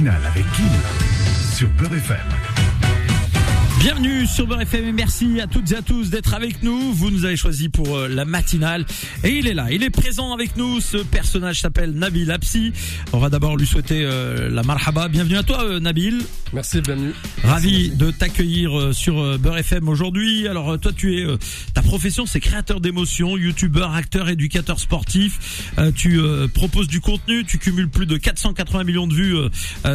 avec Kim sur Beurre FM. Bienvenue sur Beurre FM et merci à toutes et à tous d'être avec nous. Vous nous avez choisi pour euh, la matinale et il est là, il est présent avec nous. Ce personnage s'appelle Nabil Apsi. On va d'abord lui souhaiter euh, la marhaba. Bienvenue à toi euh, Nabil. Merci, bienvenue. Ravi de t'accueillir sur Beurre FM aujourd'hui. Alors toi tu es ta profession c'est créateur d'émotions, youtubeur, acteur, éducateur sportif. Tu proposes du contenu, tu cumules plus de 480 millions de vues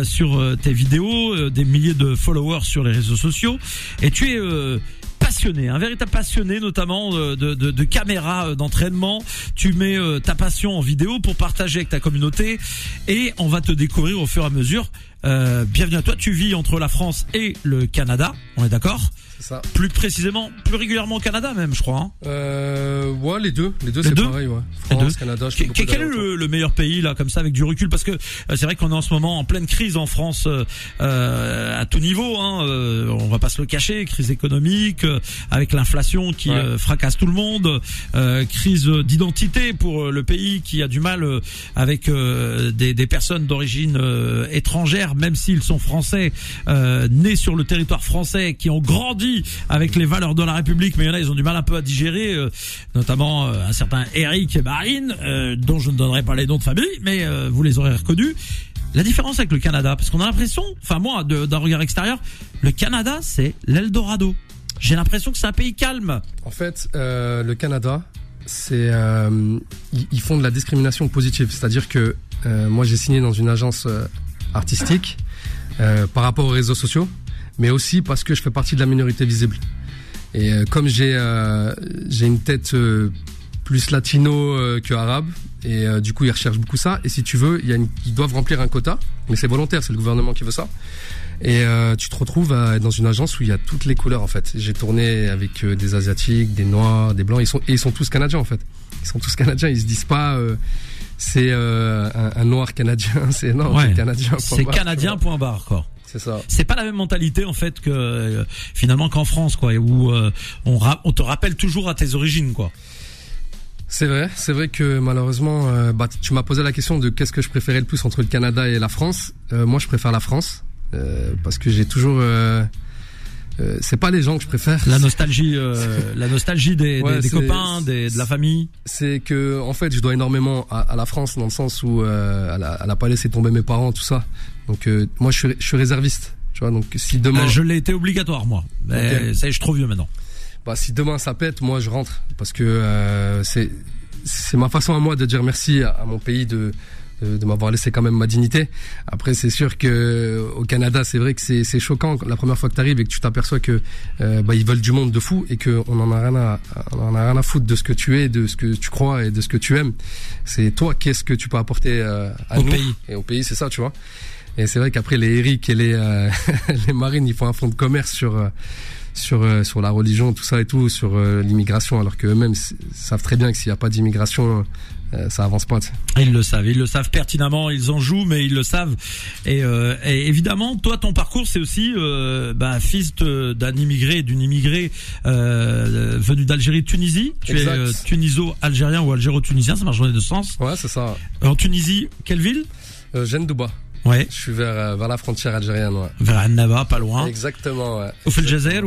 sur tes vidéos, des milliers de followers sur les réseaux sociaux et tu es euh, passionné, un véritable passionné notamment euh, de, de, caméras euh, d'entraînement. Tu mets ta passion en vidéo pour partager avec ta communauté et on va te découvrir au fur et à mesure. Euh, bienvenue à toi, tu vis entre la France et le Canada, on est d'accord ça. Plus précisément, plus régulièrement au Canada même je crois. hein. Euh, ouais, les deux. Les deux, Les c'est deux pareil, ouais. Les France, deux. Canada, je Quel est le, le meilleur pays là comme ça avec du recul? Parce que euh, c'est vrai qu'on est en ce moment en pleine crise en France euh, euh, à tout niveau hein, euh, on va pas se le cacher crise économique avec l'inflation qui Ouais. fracasse tout le monde euh, crise d'identité pour le pays qui a du mal avec des, des personnes d'origine étrangère même s'ils sont français euh, nés sur le territoire français qui ont grandi avec les valeurs de la République mais il y en a ils ont du mal un peu à digérer euh, notamment euh, un certain Eric Marine dont je ne donnerai pas les noms de famille mais vous les aurez reconnus. La différence avec le Canada parce qu'on a l'impression enfin moi d'un regard extérieur le Canada c'est l'Eldorado. J'ai l'impression que c'est un pays calme. En fait, le Canada, c'est ils, font de la discrimination positive, c'est-à-dire que moi j'ai signé dans une agence artistique euh, par rapport aux réseaux sociaux, mais aussi parce que je fais partie de la minorité visible. Et euh, comme j'ai euh, j'ai une tête plus latino que arabe, et du coup ils recherchent beaucoup ça. Et si tu veux, ils doivent remplir un quota, mais c'est volontaire, c'est le gouvernement qui veut ça. Et tu te retrouves dans une agence où il y a toutes les couleurs en fait. J'ai tourné avec des asiatiques, des noirs, des blancs. Ils sont et ils sont tous canadiens en fait. Ils sont tous canadiens. Ils se disent pas c'est euh, un, un noir canadien. C'est non, Ouais. c'est canadien. point c'est canadien point barre quoi C'est ça. c'est pas la même mentalité en fait que euh, finalement qu'en France quoi où euh, on, te rappelle toujours à tes origines quoi C'est vrai, c'est vrai que malheureusement, euh, bah, tu m'as posé la question de qu'est-ce que je préférais le plus entre le Canada et la France. Euh, moi, je préfère la France euh, parce que j'ai toujours. Euh, c'est pas les gens que je préfère. la nostalgie euh, la nostalgie des, Ouais, des, copains des, de la famille C'est que en fait, je dois énormément à, à la France dans le sens où euh, elle, a, elle a pas laissé tomber mes parents, tout ça. Donc euh, moi, je suis, je suis réserviste. Tu vois, donc si demain, Euh, je l'ai été obligatoire moi mais Ok. ça je suis trop vieux maintenant bah, si demain ça pète, moi je rentre parce que euh, c'est c'est ma façon à moi de dire merci à, à mon pays de de, de m'avoir laissé quand même ma dignité. Après, c'est sûr que au Canada, c'est vrai que c'est c'est choquant la première fois que tu arrives et que tu t'aperçois que euh, bah, ils veulent du monde de fou et que on en a rien à on en a rien à foutre de ce que tu es, de ce que tu crois et de ce que tu aimes. C'est toi qu'est-ce que tu peux apporter euh, à Au nous pays. et au pays, c'est ça, tu vois. Et c'est vrai qu'après les Eric et les euh, les Marines, ils font un fonds de commerce sur euh, sur euh, sur la religion, tout ça et tout, sur euh, l'immigration, alors que eux-mêmes savent très bien que s'il n'y a pas d'immigration, euh, ça avance pas. Ils le savent, ils le savent pertinemment, ils en jouent, mais ils le savent. Et, euh, et évidemment, toi, ton parcours, c'est aussi euh, bah, fils d'un immigré, d'une immigrée venue d'Algérie, Tunisie. Tu Exact. es tuniso-algérien ou algéro-tunisien, ça marche dans les deux sens. Ouais, c'est ça. En Tunisie, quelle ville? Euh, Jeanne Douba. Ouais, Je suis vers euh, vers la frontière algérienne. Ouais. vers Annaba, pas loin. Exactement. Ouais. Au Jazair.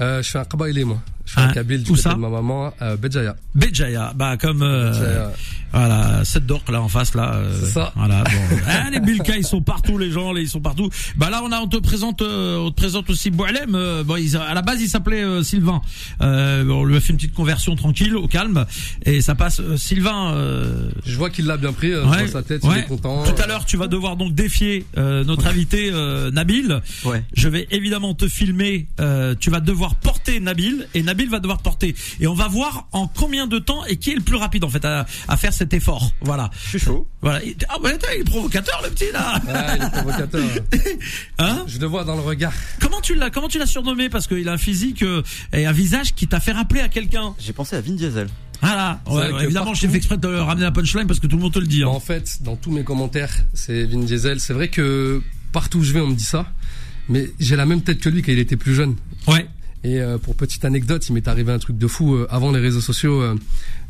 Euh, je suis un Kabaïli, moi. Ah, un Kabyle du côté ça de ma maman, euh, Béjaïa. Béjaïa, bah comme euh, Béjaïa. voilà, cette d'orque là en face là. euh, C'est ça. Voilà. Bon. Ah, les Bilka, ils sont partout, les gens, ils sont partout. Bah là, on a, on te présente, euh, on te présente aussi Boualem. euh, bon, ils- à la base, il s'appelait euh, Sylvain. Euh, on lui a fait une petite conversion tranquille, au calme, et ça passe. euh, Sylvain. euh, Je vois qu'il l'a bien pris. euh, Ouais, dans sa tête, ouais. il est content. Tout à l'heure, tu vas devoir donc défier euh, notre invité euh, Nabil. Ouais. Je vais évidemment te filmer. euh, tu vas devoir porter Nabil et Nabil va devoir te porter. Et on va voir en combien de temps et qui est le plus rapide en fait à, à faire cet effort. Voilà. Je suis chaud. Voilà. Il- Ah ouais, attends, il est provocateur le petit là. Ouais, il est provocateur. Hein je le vois dans le regard. Comment tu l'as comment tu l'as surnommé? Parce qu'il a un physique euh, et un visage qui t'a fait rappeler à quelqu'un. J'ai pensé à Vin Diesel. Voilà. C'est Ouais, ouais, évidemment, j'ai fait exprès de ramener la punchline parce que tout le monde te le dit. hein. En fait, dans tous mes commentaires, c'est Vin Diesel. C'est vrai que partout où je vais, on me dit ça. Mais j'ai la même tête que lui quand il était plus jeune. Ouais. Et euh, pour petite anecdote, il m'est arrivé un truc de fou euh, avant les réseaux sociaux.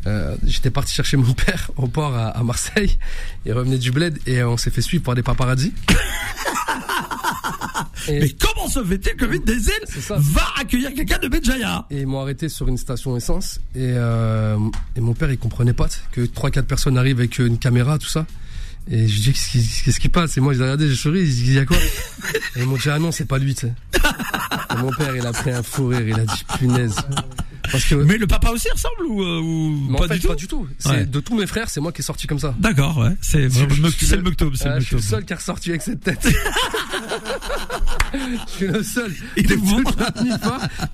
euh, J'étais parti chercher mon père au port à, à Marseille. Il revenait du bled et on s'est fait suivre par des paparazzis. Et- Mais comment se fait-il que Vin Diesel va accueillir quelqu'un de Benjaya Et ils m'ont arrêté sur une station essence et, euh, et mon père il comprenait pas que trois quatre personnes arrivent avec une caméra tout ça. Et je lui dis qu'est-ce qui, passe? Et moi j'ai regardé j'ai souri il dit il y a quoi? Et ils m'ont dit ah non c'est pas lui tu sais. Et mon père il a pris un fou rire il a dit punaise parce que Mais le papa aussi ressemble ou, euh, ou en pas fait, du tout? pas du tout. Ouais. de tous mes frères c'est moi qui est sorti comme ça. D'accord, ouais. C'est Je- je- le je le- le Moktob, c'est Ah, je suis le seul qui est ressorti avec cette tête. je suis le seul. Il est de bon.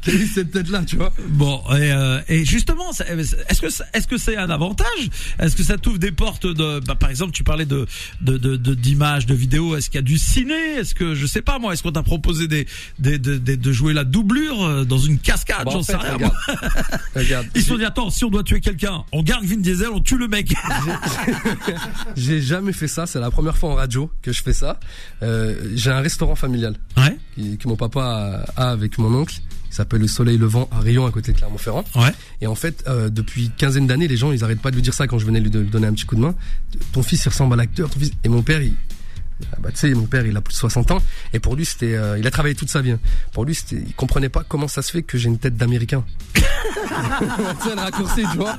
qui a eu cette tête là tu vois. Bon, et, euh, et justement, est-ce que est-ce que c'est un avantage? Est-ce que ça t'ouvre des portes de, bah, par exemple, tu parlais de de de de- d'images, de, vidéos. Est-ce qu'il y a du ciné? Est-ce que je sais pas moi Est-ce qu'on t'a proposé des, des, des- des- de jouer la doublure euh, dans une cascade? Bah, J'en en sais rien. regarde, Ils se sont dit attends, si on doit tuer quelqu'un, on garde Vin Diesel, on tue le mec. J'ai jamais fait ça, c'est la première fois en radio que je fais ça. Euh, j'ai un restaurant familial ouais, qui, que mon papa a, a avec mon oncle. Il s'appelle Le Soleil Levant à Rion à côté de Clermont-Ferrand. ouais. Et en fait, euh, depuis quinzaine d'années, les gens, ils arrêtent pas de lui dire ça quand je venais lui de- lui donner un petit coup de main. Ton fils, il ressemble à l'acteur. Ton fils. Et mon père, il, bah, tu sais, mon père, il a plus de 60 ans. Et pour lui, c'était, euh, il a travaillé toute sa vie. hein. Pour lui, c'était, il comprenait pas comment ça se fait que j'ai une tête d'américain. tu le raccourci, tu vois.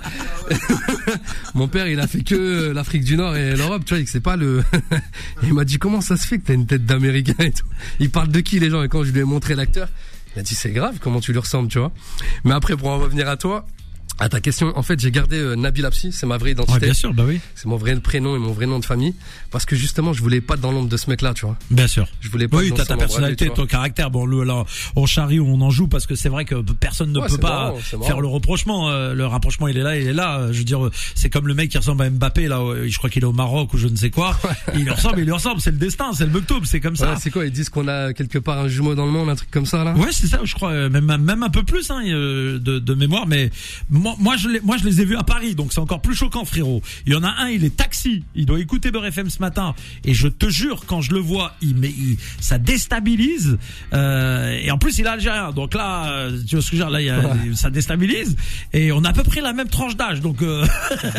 mon père, il a fait que euh, l'Afrique du Nord et l'Europe, tu vois, c'est pas le, il m'a dit, comment ça se fait que t'as une tête d'américain et tout? Il parle de qui, les gens? Et quand je lui ai montré l'acteur, il a dit, c'est grave, comment tu lui ressembles, tu vois. Mais après, pour en revenir à toi, à ta question, en fait, j'ai gardé euh, Nabil Apsi, c'est ma vraie Ouais, identité. bien sûr, bah oui, C'est mon vrai prénom et mon vrai nom de famille. Parce que justement, je voulais pas être dans l'ombre de ce mec-là, tu vois. bien sûr. Je voulais pas Oui, être dans t'as ta lui, personnalité, ton caractère. Bon, le, là, on charrie ou on en joue parce que c'est vrai que personne ne Ouais, peut pas marrant, faire le reprochement. euh, Le rapprochement, il est là, il est là. Euh, Je veux dire, euh, c'est comme le mec qui ressemble à Mbappé là. Je crois qu'il est au Maroc ou je ne sais quoi. Il lui ressemble, il lui ressemble. C'est le destin, c'est le Mektoub, c'est comme ça. Ouais, c'est quoi Ils disent qu'on a quelque part un jumeau dans le monde, un truc comme ça, là? Ouais, c'est ça, je crois, même même un peu plus hein, de, de mémoire, mais moi, moi je les, moi je les ai vus à Paris, donc c'est encore plus choquant, frérot. Il y en a un, il est taxi, il doit écouter Beurre FM ce matin, et je te jure, quand je le vois, il, mais il, ça déstabilise, euh, et en plus il est algérien, donc là, euh, tu vois ce que je veux dire, là, il y a, ça déstabilise, et on a à peu près la même tranche d'âge, donc euh,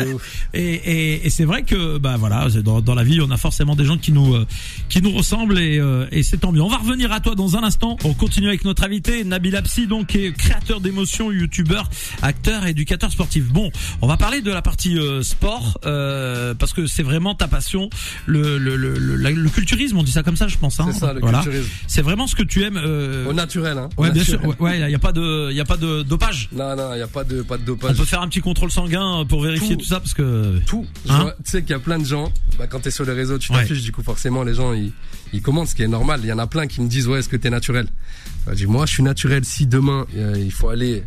et, et, et c'est vrai que bah voilà, dans, dans la vie, on a forcément des gens qui nous euh, qui nous ressemblent et, euh, et c'est tant mieux. On va revenir à toi dans un instant. On continue avec notre invité Nabil Apsi, donc qui est créateur d'émotions, youtubeur, acteur, éducateur sportif. Bon, on va parler de la partie euh, sport euh, parce que c'est vraiment ta passion, le le, le le le culturisme, on dit ça comme ça, je pense. Hein C'est ça, le voilà. culturisme. C'est vraiment ce que tu aimes. Euh, Au naturel, hein. Au ouais, bien sûr. Ouais, il y a pas de il y a pas de dopage. Non, non, il y a pas de, pas de On dopage. peut faire un petit contrôle sanguin pour vérifier tout, Tout. ça parce que Tout. Hein tu sais qu'il y a plein de gens, bah, quand t'es sur les réseaux, tu Ouais. t'affiches, du coup, forcément, les gens, ils, ils commentent, ce qui est normal. Il y en a plein qui me disent, ouais, est-ce que t'es naturel? Je dis, moi, je suis naturel. Si demain, euh, il faut aller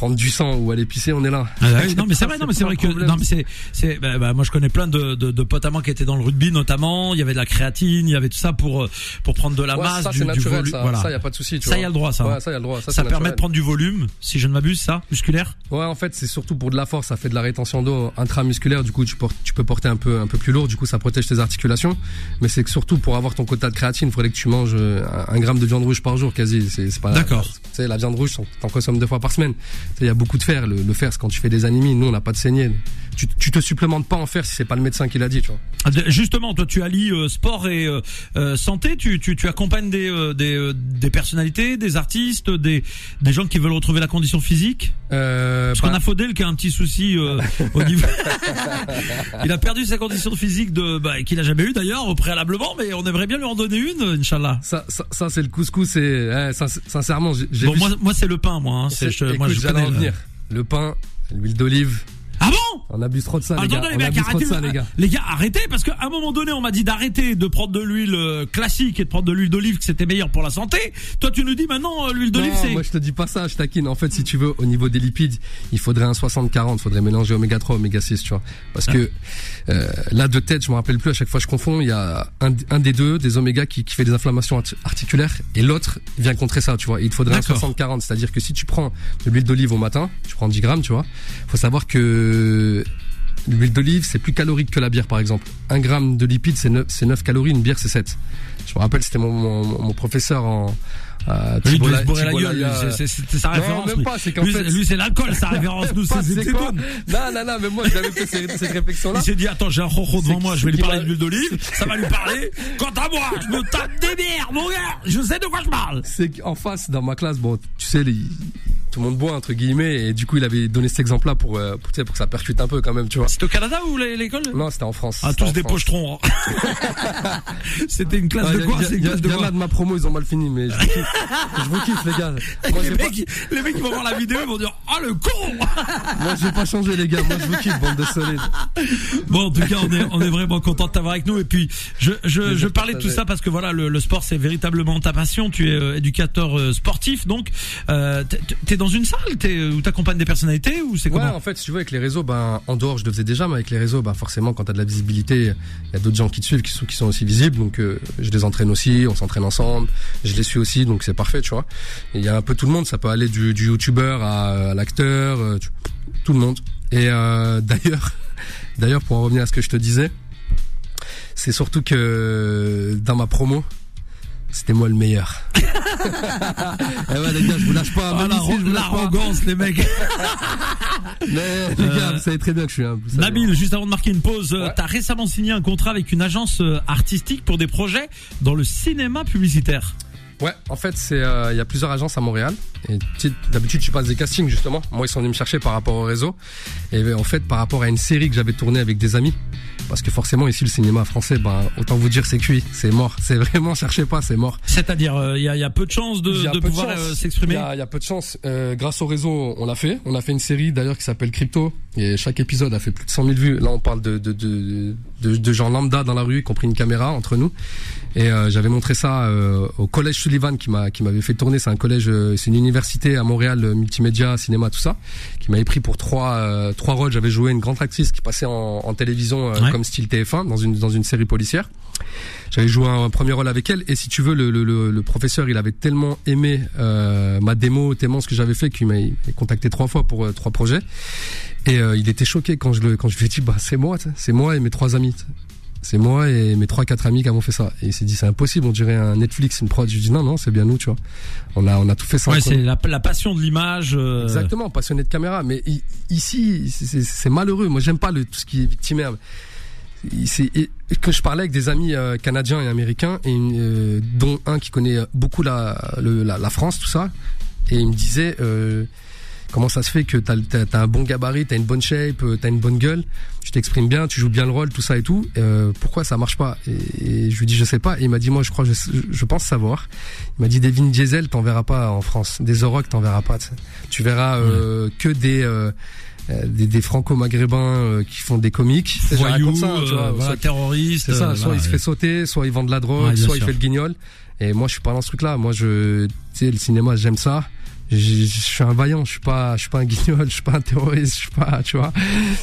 prendre du sang ou aller pisser, on est là. Ah ouais, non mais c'est vrai, non mais c'est vrai que non mais c'est c'est bah, bah, moi je connais plein de, de, de potes à moi qui étaient dans le rugby notamment. Il y avait de la créatine, il y avait tout ça pour euh, pour prendre de la Ouais, masse, ça, du, naturel, volume. ça. Voilà. Ça, y a pas de souci, tu Ça, vois. y a le droit, ça. Ouais, ça, y a le droit. Ça, ça c'est permet de naturel. prendre du volume, si je ne m'abuse, ça, musculaire. Ouais, en fait, c'est surtout pour de la force. Ça fait de la rétention d'eau intramusculaire. Du coup, tu, portes, tu peux porter un peu, un peu plus lourd. Du coup, ça protège tes articulations. Mais c'est que surtout pour avoir ton quota de créatine, il faudrait que tu manges euh, un, un gramme de viande rouge par jour, quasi. C'est c'est pas. D'accord. Tu sais, la viande rouge, t'en consommes deux fois par semaine. Il y a beaucoup de fer. Le, le fer, c'est quand tu fais des anémies. Nous, on n'a pas de saignée. Tu, tu te supplémentes pas en fer si c'est pas le médecin qui l'a dit, tu vois. Ah, Justement, toi tu allies euh, sport et euh, euh, santé. Tu, tu tu accompagnes des euh, des euh, des personnalités, des artistes, des des gens qui veulent retrouver la condition physique? Euh, Parce bah, qu'on a Faudel qui a un petit souci euh, au niveau. il a perdu sa condition physique de bah, qu'il a jamais eu d'ailleurs au préalablement, mais on aimerait bien lui en donner une, Inch'Allah. ça, ça, ça, c'est le couscous. C'est eh, sin- sincèrement, j'ai Bon, moi, moi c'est le pain, moi. Hein. Moi, je en le- venir. Le pain, l'huile d'olive. Ah bon? On abuse trop de ça, les gars. les On mecs, abuse trop de arrêtez, ça, les gars. les gars, arrêtez, parce qu'à un moment donné, on m'a dit d'arrêter de prendre de l'huile euh, classique et de prendre de l'huile d'olive, que c'était meilleur pour la santé. Toi, tu nous dis maintenant, euh, l'huile d'olive, c'est... moi je te dis pas ça, je taquine. En fait, si tu veux, au niveau des lipides, il faudrait un 60-40, faudrait mélanger oméga 3, oméga 6, tu vois. Parce Ah. que euh, là, de tête, je me rappelle plus, à chaque fois je confonds, il y a un, un des deux, des oméga, qui, qui fait des inflammations arti- articulaires, et l'autre vient contrer ça, tu vois. Il te faudrait un D'accord. 60-40, c'est-à-dire que si tu prends de l'huile d'olive au matin, tu prends 10 grammes, tu vois, faut savoir que L'huile d'olive, c'est plus calorique que la bière, par exemple. Un gramme de lipides, c'est 9, c'est 9 calories, une bière, c'est 7. Je me rappelle, c'était mon, mon, mon professeur en... Euh, Lui, il se bourrer la gueule. C'est- sa Non, référence. même lui. pas, c'est qu'en fait- lui, c'est l'alcool, sa référence. Nous, c'est. Non, non, non, mais moi, j'avais fait ces- cette réflexion-là. Il s'est dit, attends, j'ai un ronron devant moi, je vais lui parler qu'il d'huile d'olive, ça va lui parler. Quant à moi, je me tape des bières, mon gars, je sais de quoi je parle. c'est qu'en face dans ma classe bon tu sais les- tout le monde boit entre guillemets et du coup il avait donné cet exemple là pour euh, pour, pour que ça percute un peu quand même tu vois. C'était au Canada ou l'é- l'école? Non c'était en France. Ah, tous en des France. pochetrons. hein. C'était une classe Ouais, de quoi y a- C'est une y a- classe de y en quoi a de ma promo ils ont mal fini mais je vous kiffe, je vous kiffe les gars. Moi les pas, mecs, les mecs qui vont voir la vidéo ils vont dire Oh le con! Moi j'ai pas changé les gars. Moi je vous kiffe bande de solides. Bon en tout cas on est, on est vraiment content de t'avoir avec nous. Et puis je, je, parlais de tout ça parce que voilà le, le sport c'est véritablement ta passion. Tu es euh, éducateur euh, sportif donc euh, t'es dans une salle t'es, où t'accompagnes des personnalités ou c'est Ouais, comment en fait, si tu veux, avec les réseaux, ben, en dehors, je le faisais déjà, mais avec les réseaux, ben, forcément, quand t'as de la visibilité, il y a d'autres gens qui te suivent, qui sont, qui sont aussi visibles, donc, euh, je les entraîne aussi, on s'entraîne ensemble, je les suis aussi, donc c'est parfait, tu vois. Il y a un peu tout le monde, ça peut aller du, du youtubeur à, à l'acteur, euh, tu- tout le monde. Et, euh, d'ailleurs, d'ailleurs, pour en revenir à ce que je te disais, c'est surtout que dans ma promo, c'était moi le meilleur. eh ouais, les gars, je vous lâche pas. Ah, même ici, lâche pas. l'arrogance les mecs Mais les gars, vous savez très bien que je suis un. savez. Nabil, juste avant de marquer une pause, euh, Ouais. t'as récemment signé un contrat avec une agence euh, artistique pour des projets dans le cinéma publicitaire. Ouais, en fait, c'est euh, il y a plusieurs agences à Montréal. Et d'habitude, je passe des castings justement. Moi, ils sont venus me chercher par rapport au réseau. Et en fait, par rapport à une série que j'avais tournée avec des amis. Parce que forcément, ici, le cinéma français, ben, autant vous dire, c'est cuit, c'est mort. C'est vraiment, cherchez pas, c'est mort. C'est-à-dire, euh, il y, a, y a peu de chances de, y peu pouvoir euh, Il s'exprimer. y a, il y a peu de chance. Euh, grâce au réseau, on l'a fait. On a fait une série d'ailleurs qui s'appelle Crypto. Et chaque épisode a fait plus de 100 000 vues. Là, on parle de, de, de, de, de gens lambda dans la rue qui ont pris une caméra entre nous. Et euh, j'avais montré ça euh, au collège Sullivan qui m'a qui m'avait fait tourner. C'est un collège, euh, c'est une université à Montréal, multimédia, cinéma, tout ça, qui m'avait pris pour trois trois rôles. J'avais joué une grande actrice qui passait en, en télévision Ouais. comme style TF1 dans une dans une série policière. J'avais joué un, premier rôle avec elle et si tu veux le, le, le, le professeur il avait tellement aimé euh, ma démo tellement ce que j'avais fait qu'il m'a contacté trois fois pour euh, trois projets et euh, il était choqué quand je le quand je lui ai dit bah c'est moi c'est moi et mes trois amis c'est moi et mes trois quatre amis qui avons fait ça et il s'est dit c'est impossible on dirait un Netflix une prod je lui ai dit non non c'est bien nous tu vois on a on a tout fait ça Ouais, c'est la, la passion de l'image. euh, Exactement, passionné de caméra. Mais ici, c'est- malheureux. Moi, j'aime pas le, tout ce qui est victimaire. Que je parlais avec des amis euh, canadiens et américains, et euh, dont un qui connaît beaucoup la, le- la, la France, tout ça, et il me disait euh, comment ça se fait que t'as as, as un bon gabarit, t'as une bonne shape, euh, t'as une bonne gueule, tu t'exprimes bien, tu joues bien le rôle, tout ça et tout. euh, pourquoi ça marche pas? Et, et je lui dis je sais pas. Et il m'a dit moi je crois je, je pense savoir. Il m'a dit des Vin Diesel t'en verras pas en France, des Rock t'en verras pas. tu sais. Tu verras euh, que des euh, euh, des, des franco-maghrébins euh, qui font des comiques. Voyous, ça, tu vois, euh, voilà, soit- terroristes. c'est ça, euh, soit voilà. il se fait sauter, soit il vend de la drogue, Ouais, soit sûr. il fait le guignol. Et moi, je suis pas dans ce truc-là. Moi, je, tu sais, le cinéma, j'aime ça. Je suis un vaillant, je suis pas, je suis pas un guignol, je suis pas un terroriste, je suis pas, tu vois.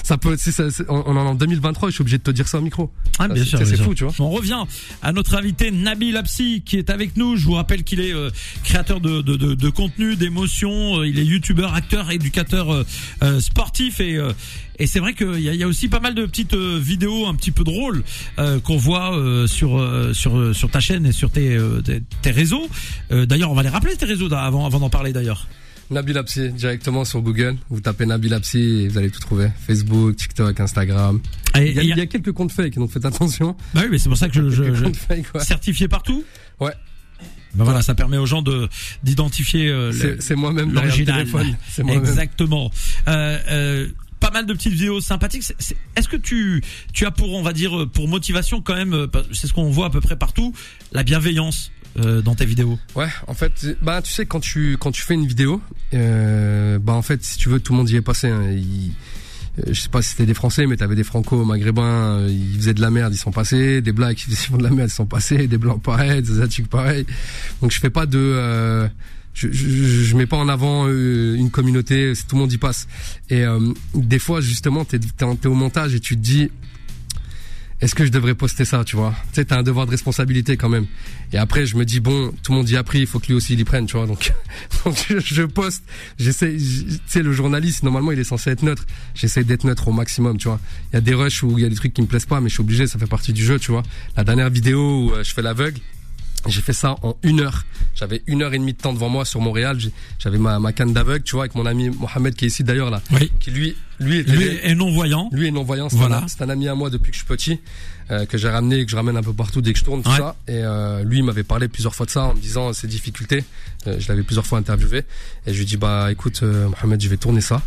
Ça peut, si ça, on en est en 2023, je suis obligé de te dire ça au micro. Ah, bien sûr, c'est fou, tu vois. On revient à notre invité Nabil Apsi qui est avec nous. Je vous rappelle qu'il est euh, créateur de, de, de, de contenu, d'émotions. Euh, il est youtubeur, acteur, éducateur euh, euh, sportif et euh, et c'est vrai qu'il y a, y a aussi pas mal de petites euh, vidéos un petit peu drôles euh, qu'on voit euh, sur euh, sur euh, sur ta chaîne et sur tes euh, tes, tes réseaux. Euh, d'ailleurs, on va les rappeler tes réseaux avant avant d'en parler d'ailleurs. Nabil Apsi, directement sur Google. Vous tapez Nabil Apsi et vous allez tout trouver. Facebook, TikTok, Instagram. Il y a, il y a- quelques comptes fake, donc faites attention. bah oui, mais c'est pour ça que je, je, je- fake, ouais. certifié partout. Ouais. Ben voilà, ça permet aux gens de d'identifier euh, C'est moi-même l'original. téléphone. C'est moi-même. Exactement. Euh, euh, pas mal de petites vidéos sympathiques. Est-ce que tu tu as pour on va dire euh, pour motivation quand même, euh, c'est ce qu'on voit à peu près partout, la bienveillance euh, dans tes vidéos? Ouais, en fait, bah tu sais quand tu quand tu fais une vidéo, euh, bah en fait si tu veux tout le monde y est passé. Hein, je sais pas si c'était des Français, mais t'avais des Franco-Maghrébins, ils faisaient de la merde, ils sont passés, des Blacks ils font de la merde, ils sont passés, des Blancs pareils, des Asiatiques pareils. Donc je fais pas de, euh, je, je, mets pas en avant euh, une communauté, c'est- tout le monde y passe. Et euh, des fois justement t'es t'es au montage et tu te dis est-ce que je devrais poster ça, tu vois? Tu sais, t'as un devoir de responsabilité quand même. Et après, je me dis bon, tout le monde y a pris, il faut que lui aussi il y prenne, tu vois? Donc, donc je, je poste. J'essaie. Tu sais, le journaliste normalement il est censé être neutre. J'essaie d'être neutre au maximum, tu vois? Il y a des rushs où il y a des trucs qui me plaisent pas, mais je suis obligé, ça fait partie du jeu, tu vois? La dernière vidéo où euh, je fais l'aveugle, j'ai fait ça en une heure. J'avais une heure et demie de temps devant moi sur Montréal. J'avais ma, ma canne d'aveugle, tu vois, avec mon ami Mohamed qui est ici d'ailleurs là, Oui. qui lui, lui était Lui est non-voyant. lui est non-voyant, c'est Voilà. un, c'est un ami à moi depuis que je suis petit, euh, que j'ai ramené et que je ramène un peu partout dès que je tourne, tout Ouais. ça. Et euh, lui, il m'avait parlé plusieurs fois de ça en me disant ses difficultés. Euh, je l'avais plusieurs fois interviewé. Et je lui dis, bah écoute, euh, Mohamed, je vais tourner ça.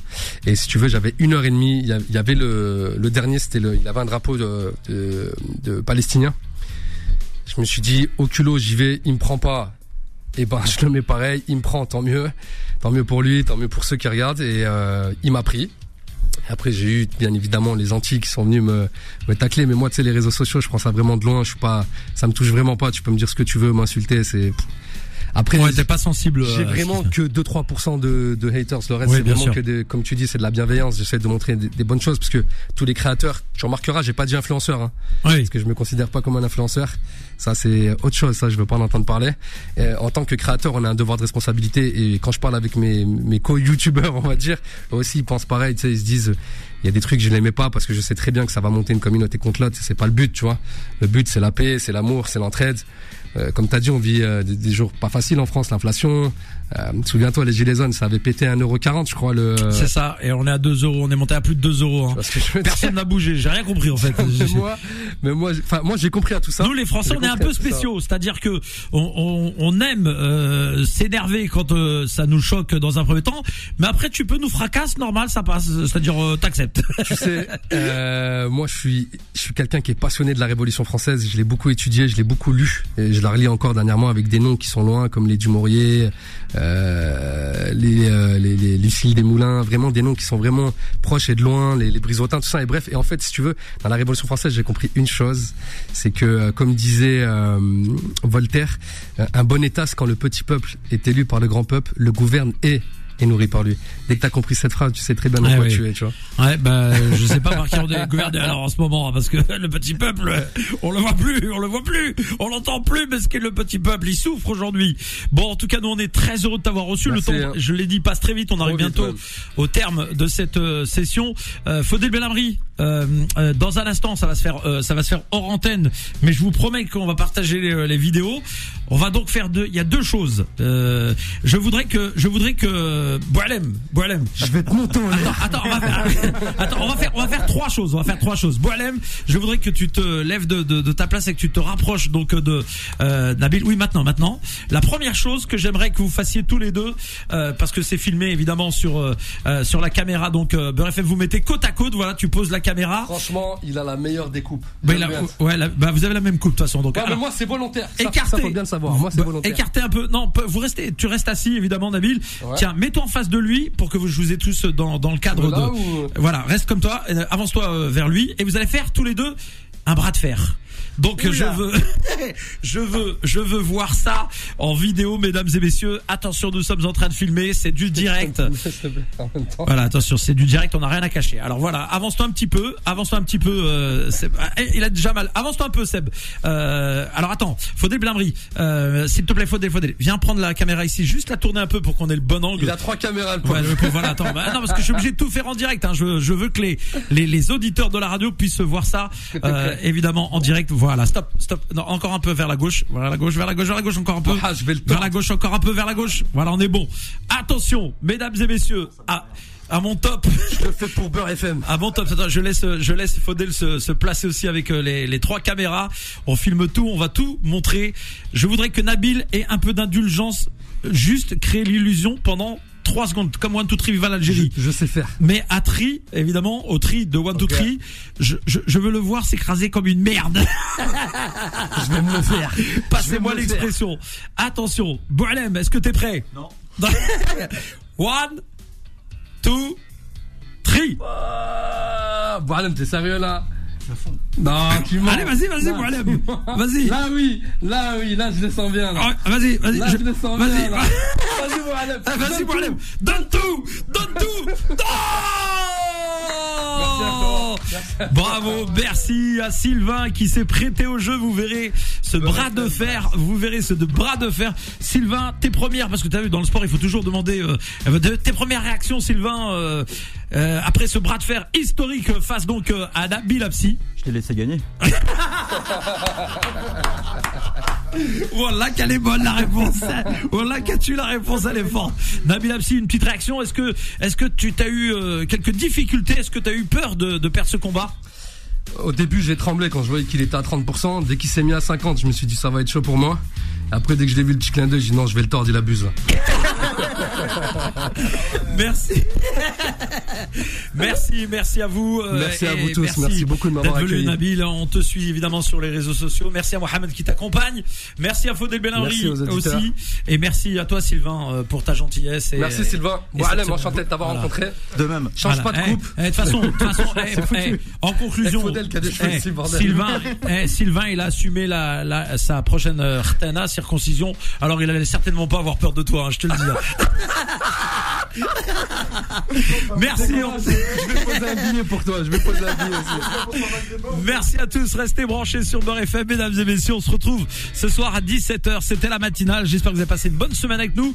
Et si tu veux, j'avais une heure et demie. Il y avait le, le dernier, c'était le, il avait un drapeau de, de, de palestinien. Je me suis dit, au culot, j'y vais, il me prend pas. Et ben, je le mets pareil, il me prend, tant mieux. Tant mieux pour lui, tant mieux pour ceux qui regardent. Et euh, il m'a pris. Après, j'ai eu bien évidemment les Antilles qui sont venus me, me tacler. Mais moi, tu sais, les réseaux sociaux, je prends ça vraiment de loin. Je suis pas, ça me touche vraiment pas. Tu peux me dire ce que tu veux, m'insulter. C'est après. Ouais, t'es pas sensible. J'ai euh, vraiment que 2-3% de, de haters. Le reste, Oui, c'est vraiment sûr. que des, comme tu dis, c'est de la bienveillance. J'essaie de montrer des, des bonnes choses parce que tous les créateurs, tu remarqueras, j'ai pas dit influenceur, hein, Oui. parce que je me considère pas comme un influenceur. Ça, c'est autre chose. Ça, je veux pas en entendre parler. Euh, en tant que créateur, on a un devoir de responsabilité. Et quand je parle avec mes, mes co-youtubeurs, on va dire, eux aussi, ils pensent pareil. Tu sais, ils se disent, il y a des trucs que je n'aimais pas parce que je sais très bien que ça va monter une communauté contre l'autre. C'est pas le but, tu vois. Le but, c'est la paix, c'est l'amour, c'est l'entraide. Euh, comme tu as dit, on vit euh, des, des jours pas faciles en France, l'inflation. Euh, Souviens-toi, les gilets jaunes, ça avait pété 1,40€, je crois. Le... C'est ça. Et on est à 2 euros. On est monté à plus de 2 euros. hein. Personne n'a bougé. J'ai rien compris en fait. mais moi, mais moi, moi, j'ai compris à tout ça. Nous les Français, on est un peu spéciaux, c'est-à-dire que on, on, on aime euh, s'énerver quand euh, ça nous choque dans un premier temps, mais après tu peux nous fracasser, normal, ça passe, c'est-à-dire euh, t'acceptes. Tu sais, euh, moi, je suis, je suis quelqu'un qui est passionné de la Révolution française. Je l'ai beaucoup étudié, je l'ai beaucoup lu, et je la relis encore dernièrement avec des noms qui sont loin, comme les Dumouriez, euh, les, euh, les, les Lucille Desmoulins, vraiment des noms qui sont vraiment proches et de loin, les, les Brisotins, tout ça. Et bref, et en fait, si tu veux, dans la Révolution française, j'ai compris une chose, c'est que, euh, comme disait Voltaire, un bon État, c'est quand le petit peuple est élu par le grand peuple, le gouverne et est nourri par lui. Dès que t'as compris cette phrase, tu sais très bien dans Ah quoi oui. tu es, tu vois. Ouais, bah je sais pas par qui on est gouverné alors en ce moment, hein, parce que le petit peuple, on le voit plus, on le voit plus, on l'entend plus, mais ce qu'est le petit peuple, il souffre aujourd'hui. Bon, en tout cas, nous on est très heureux de t'avoir reçu. Merci, le temps, hein. je l'ai dit, passe très vite. On arrive Trop vite, bientôt ouais. au terme de cette euh, session. Euh, Faudel euh, dans un instant, ça va se faire, euh, ça va se faire hors antenne, mais je vous promets qu'on va partager les, les vidéos. On va donc faire deux. Il y a deux choses. Euh, je voudrais que, je voudrais que Boalem, Boalem, Je vais te monter en Attends, attends, on va faire, attends, on va faire, on va faire trois choses. On va faire trois choses. Boalem, je voudrais que tu te lèves de, de, de ta place et que tu te rapproches donc de euh, Nabil. Oui, maintenant, maintenant. La première chose que j'aimerais que vous fassiez tous les deux, euh, parce que c'est filmé évidemment sur euh, euh, sur la caméra. Donc, euh, vous mettez côte à côte. Voilà, tu poses la caméra. Franchement, il a la meilleure découpe. Bah, il a- ouais, la- bah, vous avez la même coupe de toute façon. Donc, Ouais, mais moi, c'est volontaire. Ça, écartez. ça, faut bien le savoir. Moi, c'est Bah, volontaire. Écartez un peu. Non, vous restez, tu restes assis évidemment, Nabil. Ouais. Tiens, mets-toi en face de lui pour que vous, je vous ai tous dans, dans le cadre Là de. ou- Voilà, reste comme toi, euh, avance-toi euh, vers lui et vous allez faire tous les deux un bras de fer. Donc Oula. je veux, je veux, je veux voir ça en vidéo, mesdames et messieurs. Attention, nous sommes en train de filmer, c'est du direct. Voilà, attention, c'est du direct, on n'a rien à cacher. Alors voilà, avance-toi un petit peu, avance-toi un petit peu. Euh, Seb. Ah, eh, il a déjà mal. Avance-toi un peu, Seb. Euh, alors attends, Faudel Blambry, euh, s'il te plaît, Faudel, Faudel, viens prendre la caméra ici, juste la tourner un peu pour qu'on ait le bon angle. Il a trois caméras, le Ouais, donc, voilà, attends. Bah, non, parce que je suis obligé de tout faire en direct. Hein. Je, je veux que les, les, les auditeurs de la radio puissent voir ça, euh, évidemment, en direct. Voilà, stop, stop. Non, encore un peu vers la gauche. Voilà, la gauche, vers la gauche, vers la gauche, encore un peu. Ah, je vais le Vers la gauche, encore un peu vers la gauche. Voilà, on est bon. Attention, mesdames et messieurs, à, à mon top. Je le fais pour Beurre FM. Ah bon, top, attends, je laisse, je laisse Faudel se, se placer aussi avec euh, les, les trois caméras. On filme tout, on va tout montrer. Je voudrais que Nabil ait un peu d'indulgence, juste créer l'illusion pendant trois secondes, comme One Two Three Viva Je, l'Algérie. je sais faire. Mais à tri, évidemment, au tri de One Two Ok. Three, je, je, je veux le voir s'écraser comme une merde. Je vais me le faire. Passez-moi Je le l'expression. Attention, Boalem, est-ce que t'es prêt? Non. One, two, three. Boalem, t'es sérieux là? Non, tu mens. Allez, vas-y, vas-y, mens. Vas-y. Là, oui. Là, oui. Là, je le sens bien. Là, Ah, Vas-y, vas-y. là je- je le sens Vas-y, bien. Vas-y. Ah, Vas-y, Donne tout. Donne tout Donne tout Non Bravo, merci à Sylvain qui s'est prêté au jeu. Vous verrez ce bras de fer. Vous verrez ce de bras de fer. Sylvain, tes premières, parce que tu as vu dans le sport, il faut toujours demander euh, tes premières réactions, Sylvain, euh, euh, après ce bras de fer historique face donc euh, à Nabil Apsi. Je t'ai laissé gagner. Voilà qu'elle est bonne la réponse. Voilà qu'as-tu la réponse, elle est forte. Nabil Apsi, une petite réaction. Est-ce que, est-ce que tu t'as eu euh, quelques difficultés? Est-ce que tu as eu peur de, de perdre ce combat? Au début, j'ai tremblé quand je voyais qu'il était à 30%. Dès qu'il s'est mis à 50, je me suis dit ça va être chaud pour moi. Après, dès que je l'ai vu le petit clin d'œil, j'ai dit non, je vais le tordre, il abuse. Merci. merci, merci à vous. euh, Merci à vous tous. Merci beaucoup de m'avoir d'être venu, accueilli. Nabil. On te suit évidemment sur les réseaux sociaux. Merci à Mohamed qui t'accompagne. Merci à Faudel Merci Benamri aussi. Et merci à toi, Sylvain, euh, pour ta gentillesse. Et, Merci Sylvain. et Bon, allez, enchanté de t'avoir Voilà. rencontré. De même. Change Voilà. pas de Eh, coupe. eh, De toute façon, eh, en conclusion, Faudel qui a des cheveux ici, bordel. Sylvain, Sylvain, il a assumé la, la- sa prochaine euh, rtana, circoncision. Alors, il allait certainement pas avoir peur de toi, hein, je te le dis. Merci. on- Je vais poser un billet pour toi. Je vais poser un billet aussi. Merci à tous, restez branchés sur Beurre FM, mesdames et messieurs. On se retrouve ce soir à 17h. C'était la matinale. J'espère que vous avez passé une bonne semaine avec nous.